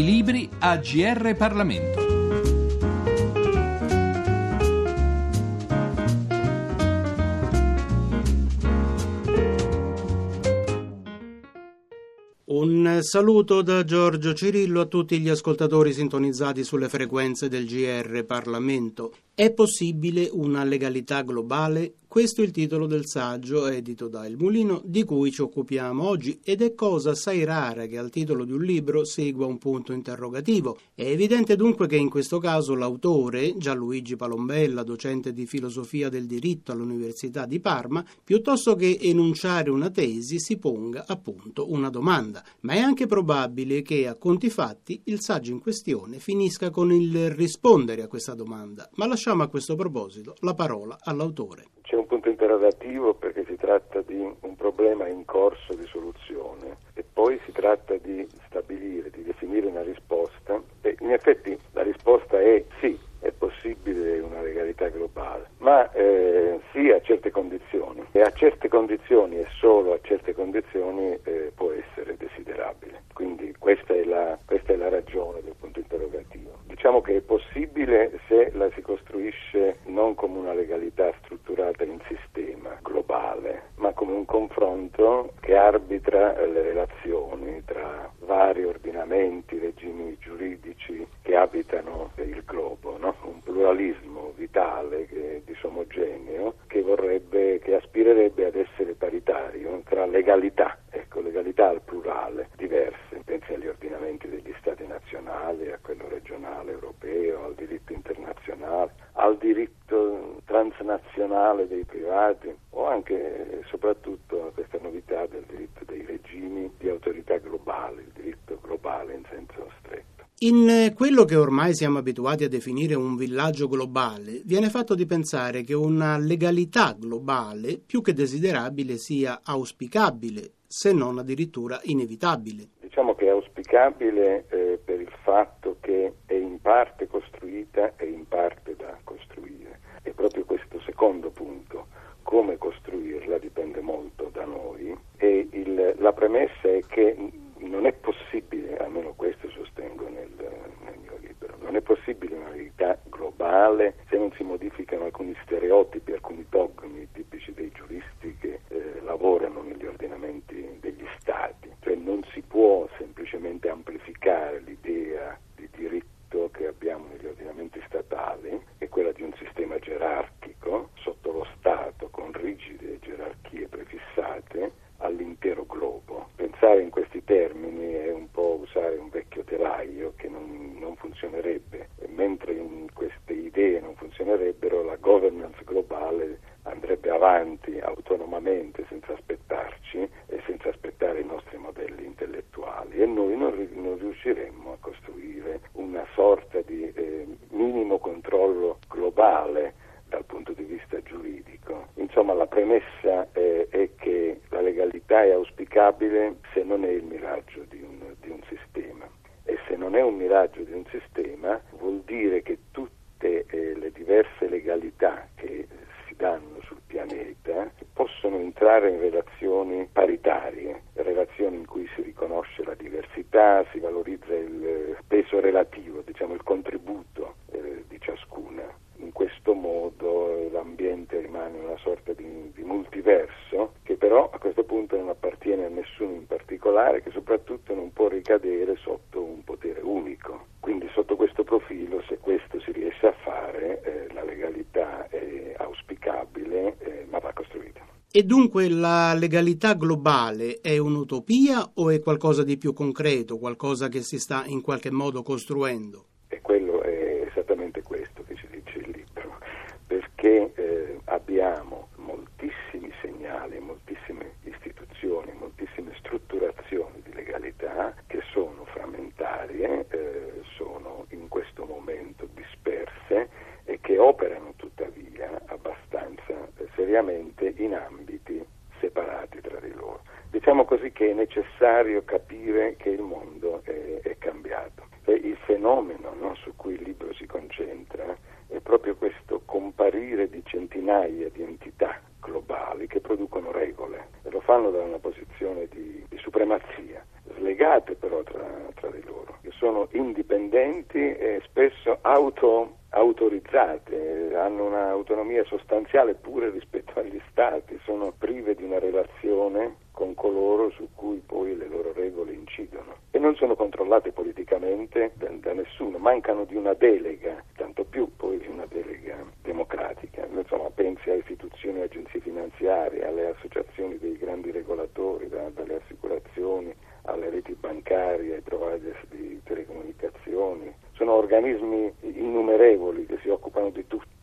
I libri a GR Parlamento. Un saluto da Giorgio Cirillo a tutti gli ascoltatori sintonizzati sulle frequenze del GR Parlamento. È possibile una legalità globale? Questo è il titolo del saggio edito da Il Mulino di cui ci occupiamo oggi ed è cosa assai rara che al titolo di un libro segua un punto interrogativo. È evidente dunque che in questo caso l'autore, Gianluigi Palombella, docente di filosofia del diritto all'Università di Parma, piuttosto che enunciare una tesi si ponga appunto una domanda. Ma è anche probabile che a conti fatti il saggio in questione finisca con il rispondere a questa domanda. Ma lasciamo a questo proposito la parola all'autore. C'è punto interrogativo perché si tratta di un problema in corso di soluzione e poi si tratta di stabilire, di definire una risposta e in effetti la risposta è sì, è possibile una legalità globale, ma eh, sì a certe condizioni e a certe condizioni e solo a certe condizioni eh, può essere desiderabile. Quindi questa è, la, questa è la ragione del punto interrogativo. Diciamo che è possibile se la si costruisce non come una legalità strutturata in sistema globale, ma come un confronto che arbitra le relazioni tra vari ordinamenti, regimi giuridici che abitano il globo, no? un pluralismo vitale, disomogeneo, che vorrebbe, che aspirerebbe ad essere paritario tra legalità, ecco, legalità al plurale, diverse, pensi agli ordinamenti degli stati nazionali, a quello regionale europeo, al diritto internazionale, al diritto transnazionale dei privati o anche e soprattutto a questa novità del diritto dei regimi di autorità globale, il diritto globale in senso stretto. In quello che ormai siamo abituati a definire un villaggio globale, viene fatto di pensare che una legalità globale, più che desiderabile, sia auspicabile, se non addirittura inevitabile. Diciamo che è auspicabile eh, per il fatto che è in parte costruita e in parte da costruire. È proprio questo secondo punto. Come costruirla dipende molto da noi e il, la premessa è che non è possibile, almeno questo sostengo nel, nel mio libro, non è possibile una verità globale se non si modificano alcuni stereotipi, alcuni dogmi tipici dei giuristi che eh, lavorano negli ordinamenti degli stati. Cioè non si può semplicemente amplificare l'idea di diritto che abbiamo negli ordinamenti statali, che è quella di un sistema gerarchico sotto lo Stato con rigide gerarchie prefissate all'intero globo. Pensare in questi termini è un po' usare un vecchio telaio che non, non funzionerebbe, e mentre in queste idee non funzionerebbero, la governance globale andrebbe avanti autonomamente senza aspettarci e senza aspettare i nostri modelli intellettuali e noi non, non riusciremmo a costruire una sorta di eh, minimo controllo globale dal punto di vista giuridico. Insomma, la premessa eh, è che la legalità è auspicabile se non è il miraggio di un, di un sistema. E se non è un miraggio di un sistema vuol dire che tutte eh, le diverse legalità che si danno sul pianeta possono entrare in relazioni paritarie, relazioni in cui si riconosce la diversità, si valorizza il peso relativo, diciamo il contributo eh, di ciascuna in questo modo l'ambiente rimane una sorta di, di, multiverso che però a questo punto non appartiene a nessuno in particolare, che soprattutto non può ricadere sotto un potere unico. Quindi sotto questo profilo, se questo si riesce a fare, eh, la legalità è auspicabile, eh, ma va costruita. E dunque la legalità globale è un'utopia o è qualcosa di più concreto, qualcosa che si sta in qualche modo costruendo? E quello è esattamente questo che ci dice il libro, perché eh, abbiamo moltissimi segnali, moltissime istituzioni, moltissime strutturazioni di legalità che sono frammentarie, eh, sono in questo momento disperse e che operano tuttavia abbastanza eh, seriamente in ambiti separati tra di loro. Diciamo così che è necessario capire che il mondo è, è cambiato. E il fenomeno no, su cui il libro si concentra è proprio questo comparire di centinaia di entità globali che producono regole e lo fanno da una posizione di, di supremazia, slegate però tra, tra di loro, che sono indipendenti e spesso auto autorizzate, hanno un'autonomia sostanziale pure rispetto agli stati, sono prive di una relazione con coloro su cui poi le loro regole incidono e non sono controllate politicamente da, da nessuno, mancano di una delega, tanto più poi di una delega democratica. Insomma, pensi a istituzioni e agenzie finanziarie, alle associazioni dei grandi regolatori, da, dalle assicurazioni alle reti bancarie, ai provider di telecomunicazioni. Sono organismi innumerevoli che si occupano di tutto,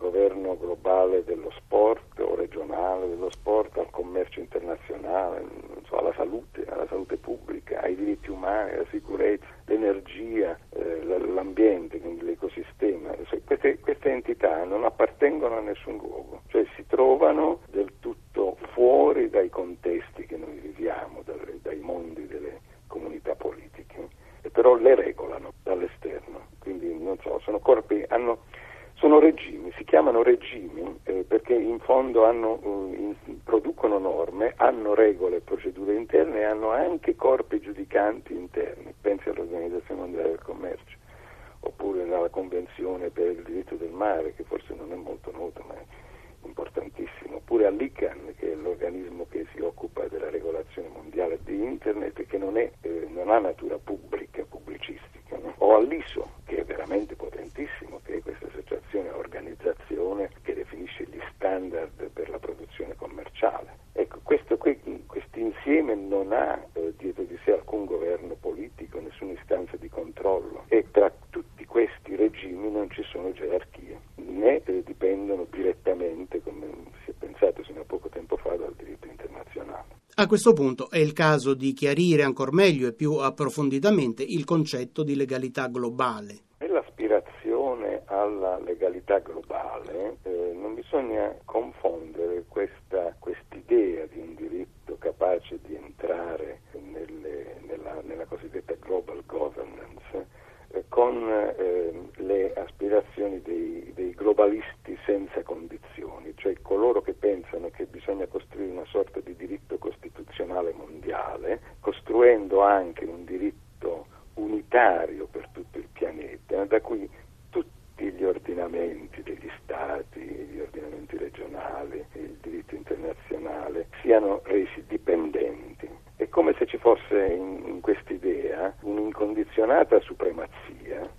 governo globale dello sport o regionale dello sport al commercio internazionale, so, alla salute, alla salute pubblica, ai diritti umani, alla sicurezza, l'energia, eh, l'ambiente, quindi l'ecosistema. Queste, queste entità non appartengono a nessun luogo, cioè si trovano del tutto fuori dai contesti che noi viviamo, dai, dai mondi delle comunità politiche, e però le regolano dall'esterno, quindi non so, sono corpi, hanno, sono regimi, si chiamano regimi eh, perché in fondo hanno, in, producono norme, hanno regole e procedure interne e hanno anche corpi giudicanti interni, pensi all'Organizzazione Mondiale del Commercio oppure alla Convenzione per il diritto del mare, che forse non è molto nota, ma è importantissimo, oppure all'ICANN, che è l'organismo che si occupa della regolazione mondiale di Internet e che non, è, eh, non ha natura pubblica, pubblicistica, no? o all'ISO, che è veramente potentissimo, che è questa associazione, organizzazione che definisce gli standard per la produzione commerciale. Ecco, questo, questo insieme non ha eh, dietro di sé alcun governo politico, nessuna istanza di controllo e tra tutti questi regimi non ci sono gerarchie, né eh, dipendono direttamente, come si è pensato fino a poco tempo fa, dal diritto internazionale. A questo punto è il caso di chiarire ancora meglio e più approfonditamente il concetto di legalità globale. Nell'aspirazione alla legalità globale eh, non bisogna confondere questa idea di un diritto capace di entrare nelle, nella, nella, cosiddetta global governance eh, con eh, le aspirazioni dei, dei, globalisti senza condizioni, cioè coloro che pensano che bisogna costruire una sorta di diritto costituzionale mondiale, costruendo anche un diritto unitario per tutto il pianeta, da cui tutti gli ordinamenti degli stati, gli ordinamenti regionali, il diritto internazionale siano resi dipendenti. È come se ci fosse in, in quest'idea un'incondizionata supremazia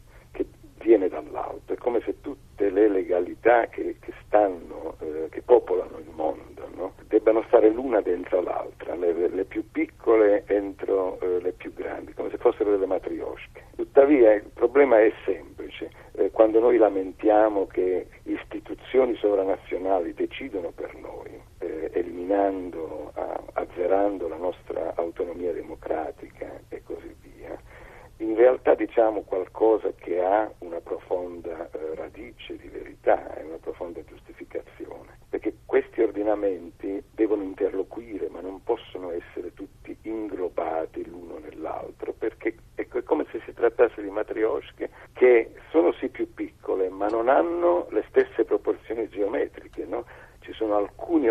viene dall'alto, è come se tutte le legalità che, che stanno, eh, che popolano il mondo, no? debbano stare l'una dentro l'altra, le, le più piccole entro eh, le più grandi, come se fossero delle matriosche. Tuttavia il problema è semplice, eh, quando noi lamentiamo che istituzioni sovranazionali decidono per noi, eh, eliminando, azzerando la nostra autonomia democratica e così via, in realtà diciamo qualcosa che ha una profonda eh, radice di verità e una profonda giustificazione, perché questi ordinamenti devono interloquire ma non possono essere tutti inglobati l'uno nell'altro, perché è come se si trattasse di matriosche che sono sì più piccole ma non hanno le stesse proporzioni geometriche, no? ci sono alcuni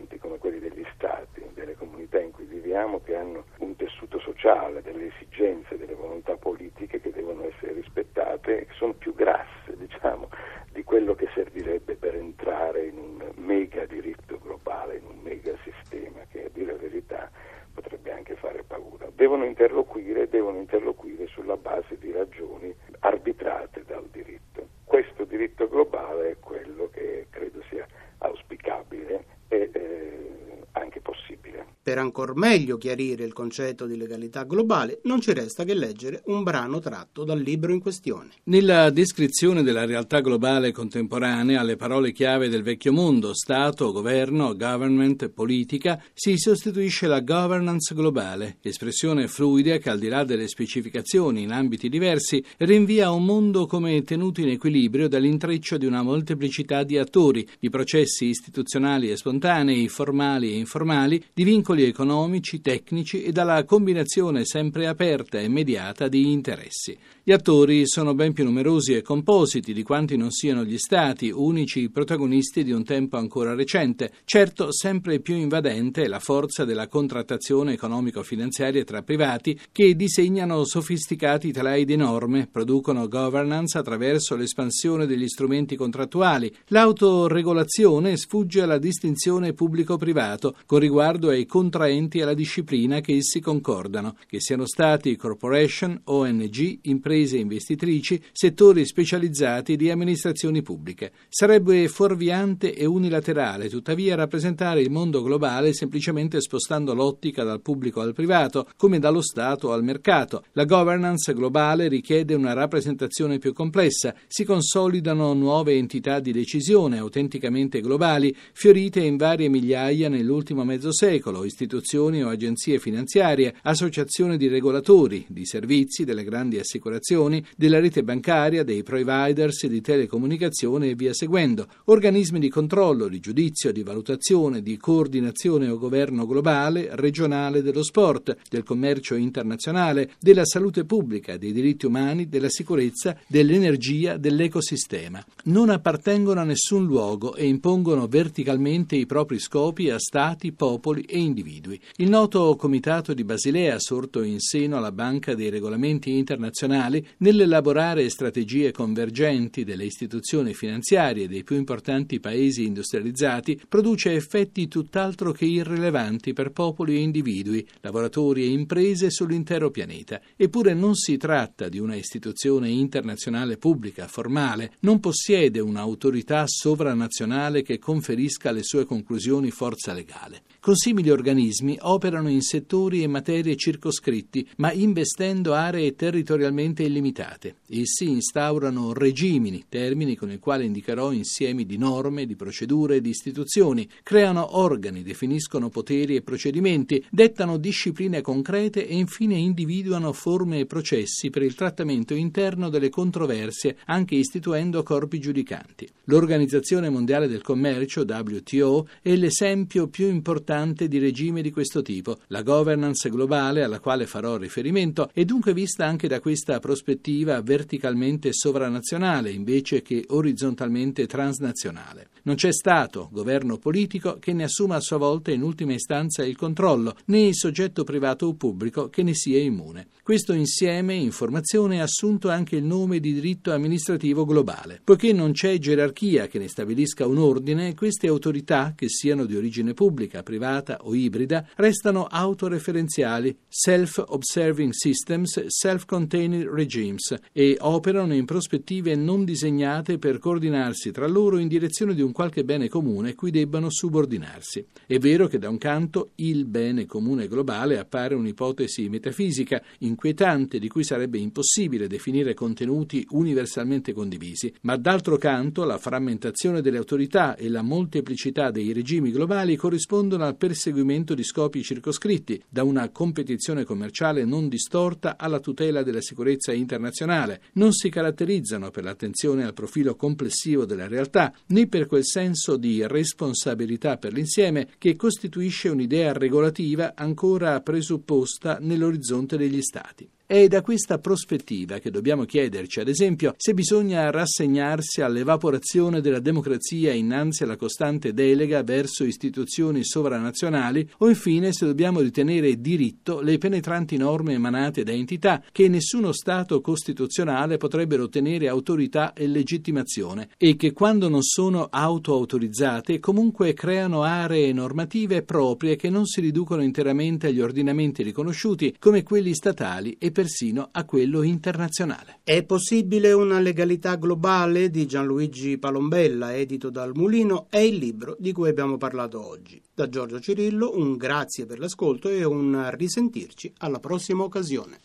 ordinamenti come quelli degli stati, delle comunità in cui viviamo che hanno un tessuto sociale, delle esigenze, delle volontà politiche che devono essere rispettate, sono più grasse, diciamo, di quello che servirebbe per entrare in un mega diritto globale, in un mega sistema che a dire la verità potrebbe anche fare paura. Devono interloquire, devono interloquire sulla base di ragioni arbitrate dal diritto. Questo diritto globale è quello che credo sia auspicabile e eh, anche possibile. Per ancor meglio chiarire il concetto di legalità globale, non ci resta che leggere un brano tratto dal libro in questione. Nella descrizione della realtà globale contemporanea, alle parole chiave del vecchio mondo, Stato, governo, government, politica, si sostituisce la governance globale, espressione fluida che al di là delle specificazioni in ambiti diversi rinvia a un mondo come tenuto in equilibrio dall'intreccio di una molteplicità di attori, di processi istituzionali e spontanei, formali e informali, di vincoli economici, tecnici e dalla combinazione sempre aperta e mediata di interessi. Gli attori sono ben più numerosi e compositi di quanti non siano gli Stati, unici protagonisti di un tempo ancora recente. Certo, sempre più invadente è la forza della contrattazione economico-finanziaria tra privati che disegnano sofisticati telai di norme, producono governance attraverso l'espansione degli strumenti contrattuali. L'autoregolazione sfugge alla distinzione pubblico-privato con riguardo ai contraenti alla disciplina che essi concordano, che siano stati corporation, ONG, imprese investitrici, settori specializzati di amministrazioni pubbliche. Sarebbe fuorviante e unilaterale, tuttavia, rappresentare il mondo globale semplicemente spostando l'ottica dal pubblico al privato, come dallo Stato al mercato. La governance globale richiede una rappresentazione più complessa, si consolidano nuove entità di decisione autenticamente globali, fiorite in varie migliaia nell'ultimo mezzo secolo, istituzioni o agenzie finanziarie, associazioni di regolatori, di servizi, delle grandi assicurazioni della rete bancaria, dei providers di telecomunicazione e via seguendo, organismi di controllo, di giudizio, di valutazione, di coordinazione o governo globale, regionale dello sport, del commercio internazionale, della salute pubblica, dei diritti umani, della sicurezza, dell'energia, dell'ecosistema. Non appartengono a nessun luogo e impongono verticalmente i propri scopi a stati, popoli e individui. Il noto Comitato di Basilea, sorto in seno alla Banca dei Regolamenti Internazionali, nell'elaborare strategie convergenti delle istituzioni finanziarie dei più importanti paesi industrializzati produce effetti tutt'altro che irrilevanti per popoli e individui, lavoratori e imprese sull'intero pianeta. Eppure non si tratta di una istituzione internazionale pubblica, formale, non possiede un'autorità sovranazionale che conferisca alle sue conclusioni forza legale. Con simili organismi operano in settori e materie circoscritti, ma investendo aree territorialmente illimitate. Essi instaurano regimini, termini con il quale indicherò insiemi di norme, di procedure e di istituzioni, creano organi, definiscono poteri e procedimenti, dettano discipline concrete e infine individuano forme e processi per il trattamento interno delle controversie, anche istituendo corpi giudicanti. L'Organizzazione Mondiale del Commercio, WTO, è l'esempio più importante di regime di questo tipo. La governance globale alla quale farò riferimento è dunque vista anche da questa prospettiva verticalmente sovranazionale invece che orizzontalmente transnazionale. Non c'è Stato, governo politico che ne assuma a sua volta in ultima istanza il controllo, né il soggetto privato o pubblico che ne sia immune. Questo insieme informazione ha assunto anche il nome di diritto amministrativo globale. Poiché non c'è gerarchia che ne stabilisca un ordine, queste autorità, che siano di origine pubblica, privata o ibrida, restano autoreferenziali, self-observing systems, self-contained regimes e operano in prospettive non disegnate per coordinarsi tra loro in direzione di un qualche bene comune cui debbano subordinarsi. È vero che da un canto il bene comune globale appare un'ipotesi metafisica inquietante di cui sarebbe impossibile definire contenuti universalmente condivisi, ma d'altro canto la frammentazione delle autorità e la molteplicità dei regimi globali corrispondono al perseguimento di scopi circoscritti, da una competizione commerciale non distorta alla tutela della sicurezza internazionale. Non si caratterizzano per l'attenzione al profilo complessivo della realtà, né per quel senso di responsabilità per l'insieme che costituisce un'idea regolativa ancora presupposta nell'orizzonte degli Stati. È da questa prospettiva che dobbiamo chiederci, ad esempio, se bisogna rassegnarsi all'evaporazione della democrazia innanzi alla costante delega verso istituzioni sovranazionali o infine se dobbiamo ritenere diritto le penetranti norme emanate da entità che nessuno Stato costituzionale potrebbero ottenere autorità e legittimazione e che quando non sono autoautorizzate comunque creano aree normative proprie che non si riducono interamente agli ordinamenti riconosciuti come quelli statali e persino a quello internazionale. È possibile una legalità globale di Gianluigi Palombella, edito dal Mulino, è il libro di cui abbiamo parlato oggi. Da Giorgio Cirillo un grazie per l'ascolto e un risentirci alla prossima occasione.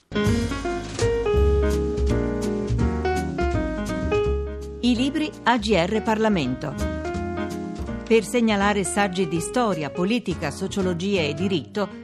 I libri AGR Parlamento. Per segnalare saggi di storia, politica, sociologia e diritto,